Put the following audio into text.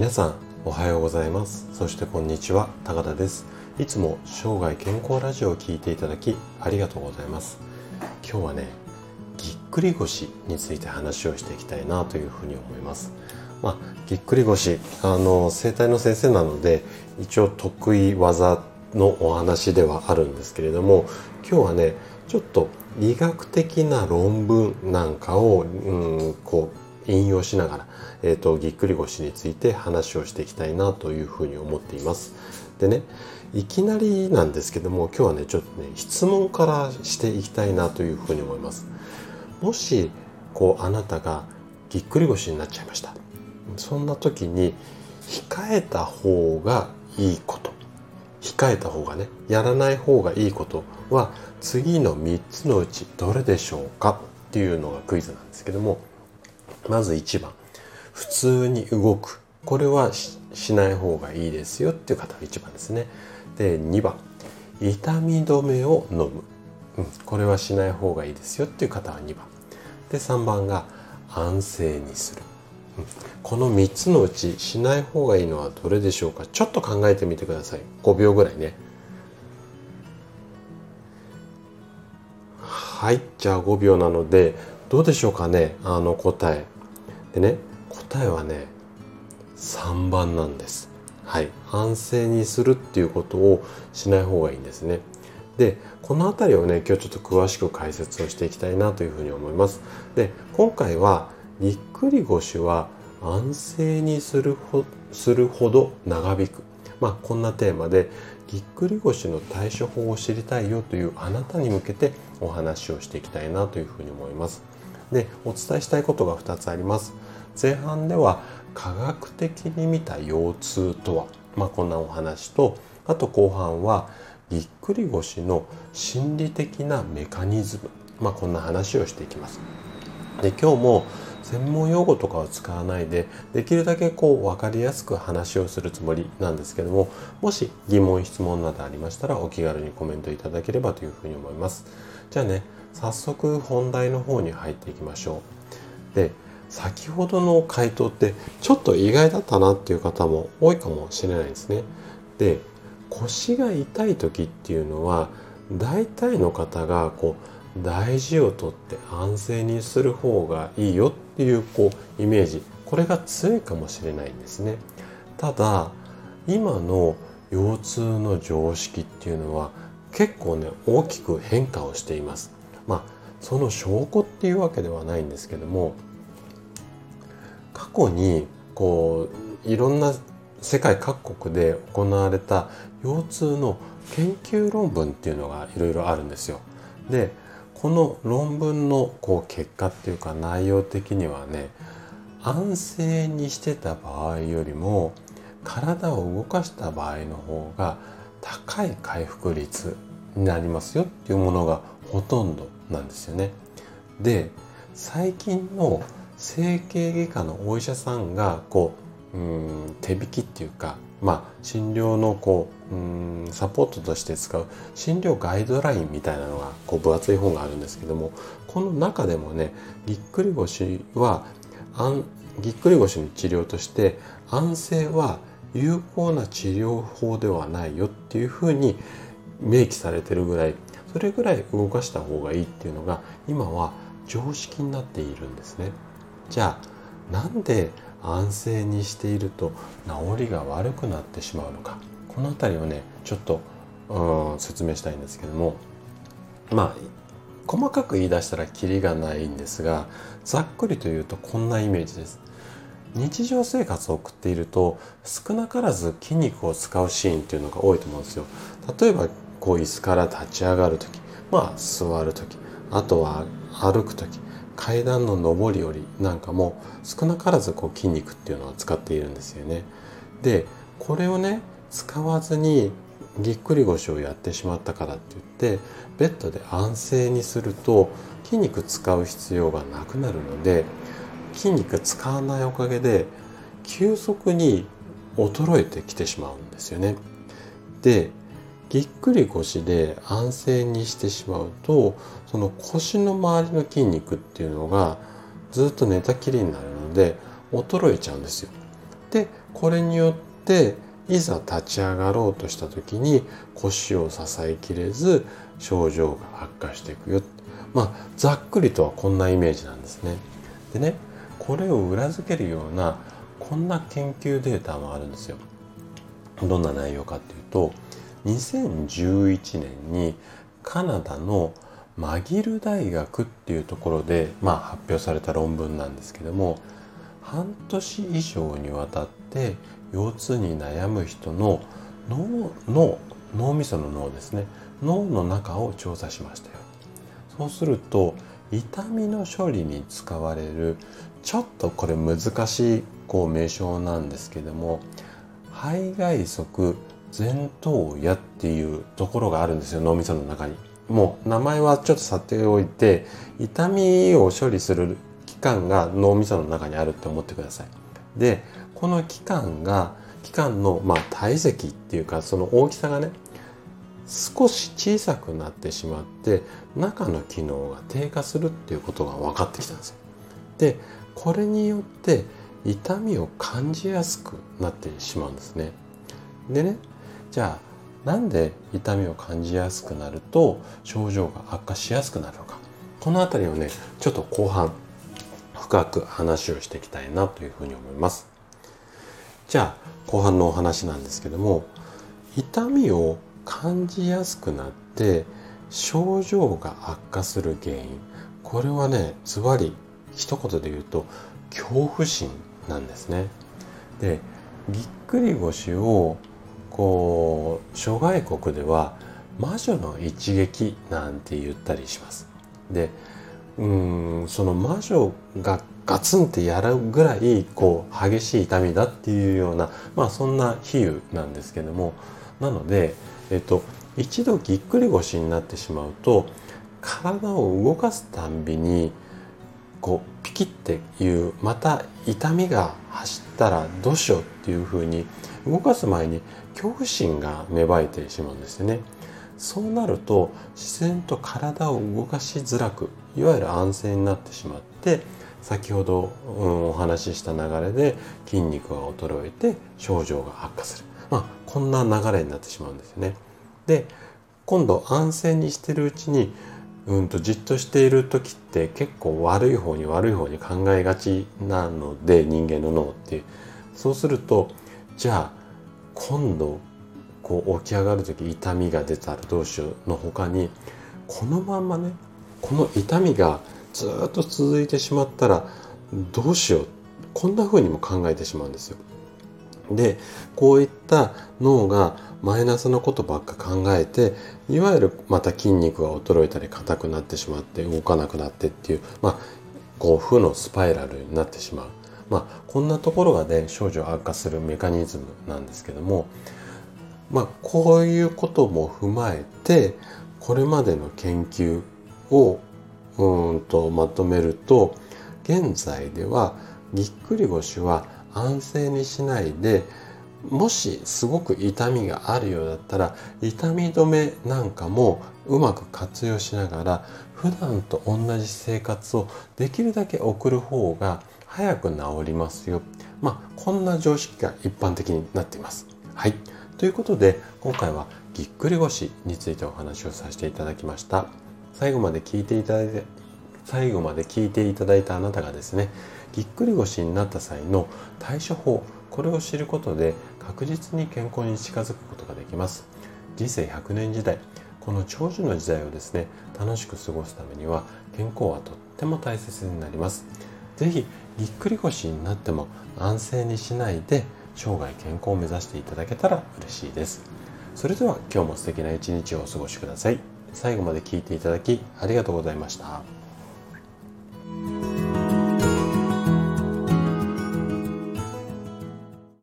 皆さんおはようございます。そしてこんにちは高田です。いつも生涯健康ラジオを聞いていただきありがとうございます。今日はねぎっくり腰について話をしていきたいなというふうに思います。まあ、ぎっくり腰あの整体の先生なので一応得意技のお話ではあるんですけれども今日はねちょっと医学的な論文なんかを、うん、こう引用しながら、えーと、ぎっくり腰について話をしていきたいなというふうに思っています。でねいきなりなんですけども今日はねちょっとね質問からしていきたいなというふうに思います。もしこうあなたがぎっくり腰になっちゃいましたそんな時に控えた方がいいこと控えた方がねやらない方がいいことは次の3つのうちどれでしょうかっていうのがクイズなんですけどもまず1番。普通に動く。これはしない方がいいですよっていう方が1番ですね。で2番。痛み止めを飲む、うん、これはしない方がいいですよっていう方は2番。で3番が安静にする、うん、この3つのうちしない方がいいのはどれでしょうか？ちょっと考えてみてください。5秒ぐらいね。はい。じゃあ5秒なのでどうでしょうかね？あの答え。でね答えはね3番なんです。はい。安静にするっていうことをしない方がいいんですね。でこの辺りをね今日ちょっと詳しく解説をしていきたいなというふうに思います。で今回はぎっくり腰は安静にするほするほど長引く。まあこんなテーマでぎっくり腰の対処法を知りたいよというあなたに向けてお話をしていきたいなというふうに思います。でお伝えしたいことが2つあります。前半では科学的に見た腰痛とは、まあ、こんなお話とあと後半はぎっくり腰の心理的なメカニズム、まあ、こんな話をしていきます。で今日も専門用語とかを使わないでできるだけこう分かりやすく話をするつもりなんですけどももし疑問質問などありましたらお気軽にコメントいただければというふうに思いますじゃあね早速本題の方に入っていきましょう。で先ほどの回答ってちょっと意外だったなっていう方も多いかもしれないですね。で腰が痛い時っていうのは大体の方がこう大事をとって安静にする方がいいよっていうこうイメージ。これが強いかもしれないんですね。ただ今の腰痛の常識っていうのは結構ね大きく変化をしています。まあその証拠っていうわけではないんですけども過去にこういろんな世界各国で行われた腰痛の研究論文っていうのがいろいろあるんですよ。でこの論文のこう結果っていうか内容的にはね安静にしてた場合よりも体を動かした場合の方が高い回復率になりますよっていうものがほとんどなんですよね。で最近の整形外科のお医者さんがこううん手引きっていうかまあ、診療のこううんサポートとして使う診療ガイドラインみたいなのがこう分厚い本があるんですけどもこの中でもねぎっくり腰はあんぎっくり腰の治療として安静は有効な治療法ではないよっていうふうに明記されてるぐらいそれぐらい動かした方がいいっていうのが今は常識になっているんですね。じゃあなんで安静にしていると治りが悪くなってしまうのかこの辺りをねちょっと、うん、説明したいんですけどもまあ細かく言い出したらキリがないんですがざっくりと言うとこんなイメージです。日常生活を送っていると少なからず筋肉を使うシーンっていうのが多いと思うんですよ。例えばこう椅子から立ち上がる時まあ座る時あとは歩く時階段の上り下りなんかも少なからずこう筋肉っていうのは使っているんですよね。でこれをね使わずにぎっくり腰をやってしまったからって言ってベッドで安静にすると筋肉使う必要がなくなるので筋肉使わないおかげで急速に衰えてきてしまうんですよね。でぎっくり腰で安静にしてしまうとその腰の周りの筋肉っていうのがずっと寝たきりになるので衰えちゃうんですよ。でこれによっていざ立ち上がろうとした時に腰を支えきれず症状が悪化していくよまあざっくりとはこんなイメージなんですね。でねこれを裏付けるようなこんな研究データもあるんですよ。どんな内容かっていうと2011年にカナダのマギル大学っていうところで、まあ、発表された論文なんですけども半年以上にわたって腰痛に悩む人の脳の脳みその脳ですね。脳の中を調査しましたよ。そうすると痛みの処理に使われるちょっとこれ難しいこう名称なんですけども肺外側前頭野っていうところがあるんですよ脳みその中にもう名前はちょっとさておいて痛みを処理する器官が脳みその中にあるって思ってくださいでこの器官が器官のまあ体積っていうかその大きさがね少し小さくなってしまって中の機能が低下するっていうことが分かってきたんですよ。でこれによって痛みを感じやすくなってしまうんですね。でねじゃあなんで痛みを感じやすくなると症状が悪化しやすくなるのかこの辺りをねちょっと後半深く話をしていきたいなというふうに思います。じゃあ後半のお話なんですけども痛みを感じやすくなって症状が悪化する原因これはねズバリ一言で言うと恐怖心なんですね。でぎっくり腰をこう諸外国では魔女の一撃なんて言ったりします。でうんその魔女がガツンってやるぐらいこう激しい痛みだっていうようなまあそんな比喩なんですけどもなので、えっと、一度ぎっくり腰になってしまうと体を動かすたんびにこうピキっていうまた痛みが走ったらどうしようっていうふうに動かす前に恐怖心が芽生えてしまうんですよね。そうなると自然と体を動かしづらくいわゆる安静になってしまって先ほど、うん、お話しした流れで筋肉が衰えて症状が悪化する、まあ、こんな流れになってしまうんですよね。で今度安静にしてるうちにうんとじっとしている時って結構悪い方に悪い方に考えがちなので人間の脳ってそうするとじゃあ今度こう起き上がる時痛みが出たらどうしようの他にこのまんまねこの痛みがずっと続いてしまったらどうしようこんな風にも考えてしまうんですよ。でこういった脳がマイナスのことばっか考えていわゆるまた筋肉が衰えたり硬くなってしまって動かなくなってっていうまあこう負のスパイラルになってしまう。まあ、こんなところがね症状悪化するメカニズムなんですけども、まあ、こういうことも踏まえてこれまでの研究をうんとまとめると現在ではぎっくり腰は安静にしないでもしすごく痛みがあるようだったら痛み止めなんかもうまく活用しながら普段と同じ生活をできるだけ送る方が早く治りますよ。まあこんな常識が一般的になっています。はい。ということで今回はぎっくり腰についてお話をさせていただきました。最後まで聞いていただいて最後まで聞いていただいたあなたがですねぎっくり腰になった際の対処法これを知ることで確実に健康に近づくことができます。人生100年時代この長寿の時代をですね楽しく過ごすためには健康はとっても大切になります。是非ぎっくり腰になっても安静にしないで生涯健康を目指していただけたら嬉しいです。それでは今日も素敵な一日をお過ごしください。最後まで聞いていただきありがとうございました。